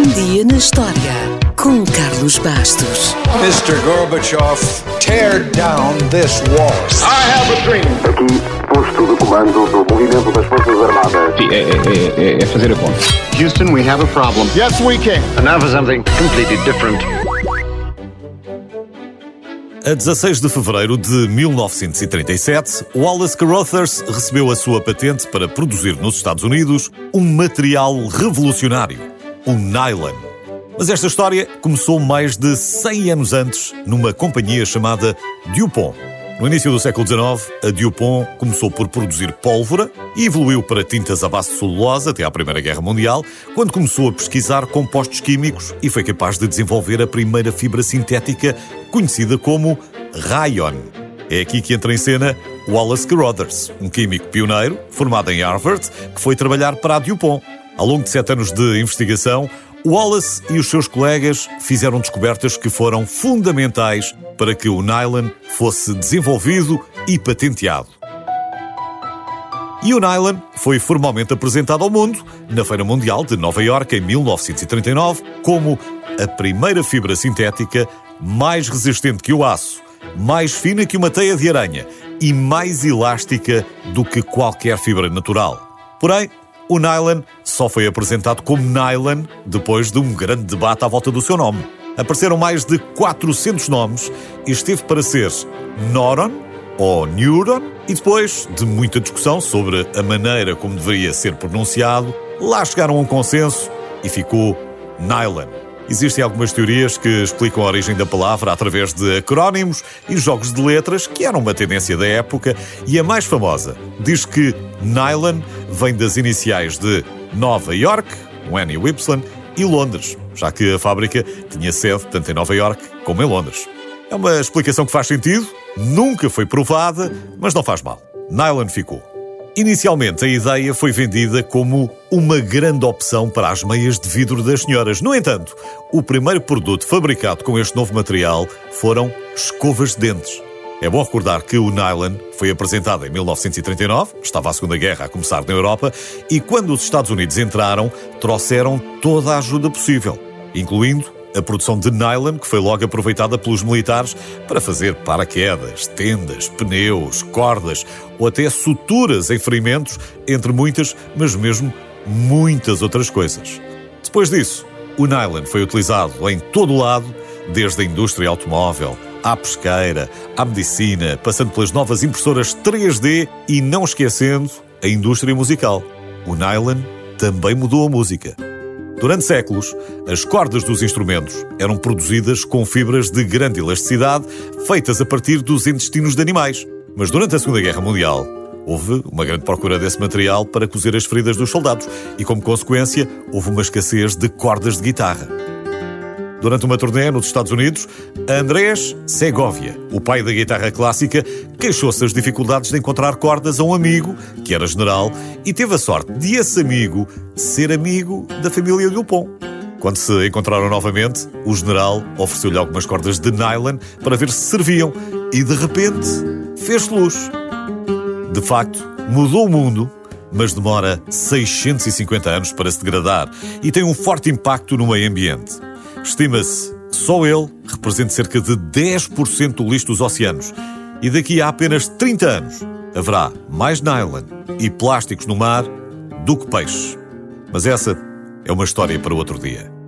Um dia na história com Carlos Bastos. Mr. Gorbachev, tear down this wall. I have a dream. Aqui, posto de comando do movimento das Forças Armadas. Sim, é, é- é- é fazer a conta. Houston, we have a problem. Yes, we can. And now for something completely different. A 16 de fevereiro de 1937, Wallace Carothers recebeu a sua patente para produzir nos Estados Unidos um material revolucionário, o nylon. Mas esta história começou mais de 100 anos antes numa companhia chamada DuPont. No início do século XIX, a DuPont começou por produzir pólvora e evoluiu para tintas à base de celulose até à Primeira Guerra Mundial, quando começou a pesquisar compostos químicos e foi capaz de desenvolver a primeira fibra sintética conhecida como rayon. É aqui que entra em cena Wallace Carothers, um químico pioneiro formado em Harvard que foi trabalhar para a DuPont. Ao longo de sete anos de investigação, Wallace e os seus colegas fizeram descobertas que foram fundamentais para que o nylon fosse desenvolvido e patenteado. E o nylon foi formalmente apresentado ao mundo na Feira Mundial de Nova Iorque em 1939 como a primeira fibra sintética mais resistente que o aço, mais fina que uma teia de aranha e mais elástica do que qualquer fibra natural. Porém, o nylon só foi apresentado como nylon depois de um grande debate à volta do seu nome. Apareceram mais de 400 nomes e esteve para ser Noron ou Neuron, e depois de muita discussão sobre a maneira como deveria ser pronunciado, lá chegaram a um consenso e ficou Nylon. Existem algumas teorias que explicam a origem da palavra através de acrónimos e jogos de letras, que eram uma tendência da época, e a mais famosa diz que nylon vem das iniciais de Nova York, um N e Y, e Londres, já que a fábrica tinha sede tanto em Nova York como em Londres. É uma explicação que faz sentido, nunca foi provada, mas não faz mal. Nylon ficou. Inicialmente, a ideia foi vendida como uma grande opção para as meias de vidro das senhoras. No entanto, o primeiro produto fabricado com este novo material foram escovas de dentes. É bom recordar que o nylon foi apresentado em 1939, estava a Segunda Guerra a começar na Europa, e quando os Estados Unidos entraram, trouxeram toda a ajuda possível, incluindo a produção de nylon, que foi logo aproveitada pelos militares para fazer paraquedas, tendas, pneus, cordas ou até suturas em ferimentos, entre muitas, mas mesmo muitas outras coisas. Depois disso, o nylon foi utilizado em todo o lado, desde a indústria automóvel à pesqueira, à medicina, passando pelas novas impressoras 3D e não esquecendo a indústria musical. O nylon também mudou a música. Durante séculos, as cordas dos instrumentos eram produzidas com fibras de grande elasticidade, feitas a partir dos intestinos de animais. Mas durante a Segunda Guerra Mundial, houve uma grande procura desse material para cozer as feridas dos soldados e, como consequência, houve uma escassez de cordas de guitarra. Durante uma turnê nos Estados Unidos, Andrés Segovia, o pai da guitarra clássica, queixou-se das dificuldades de encontrar cordas a um amigo, que era general, e teve a sorte de esse amigo ser amigo da família Dupont. Quando se encontraram novamente, o general ofereceu-lhe algumas cordas de nylon para ver se serviam e, de repente, fez luz. De facto, mudou o mundo, mas demora 650 anos para se degradar e tem um forte impacto no meio ambiente. Estima-se que só ele representa cerca de 10% do lixo dos oceanos. E daqui a apenas 30 anos haverá mais nylon e plásticos no mar do que peixes. Mas essa é uma história para outro dia.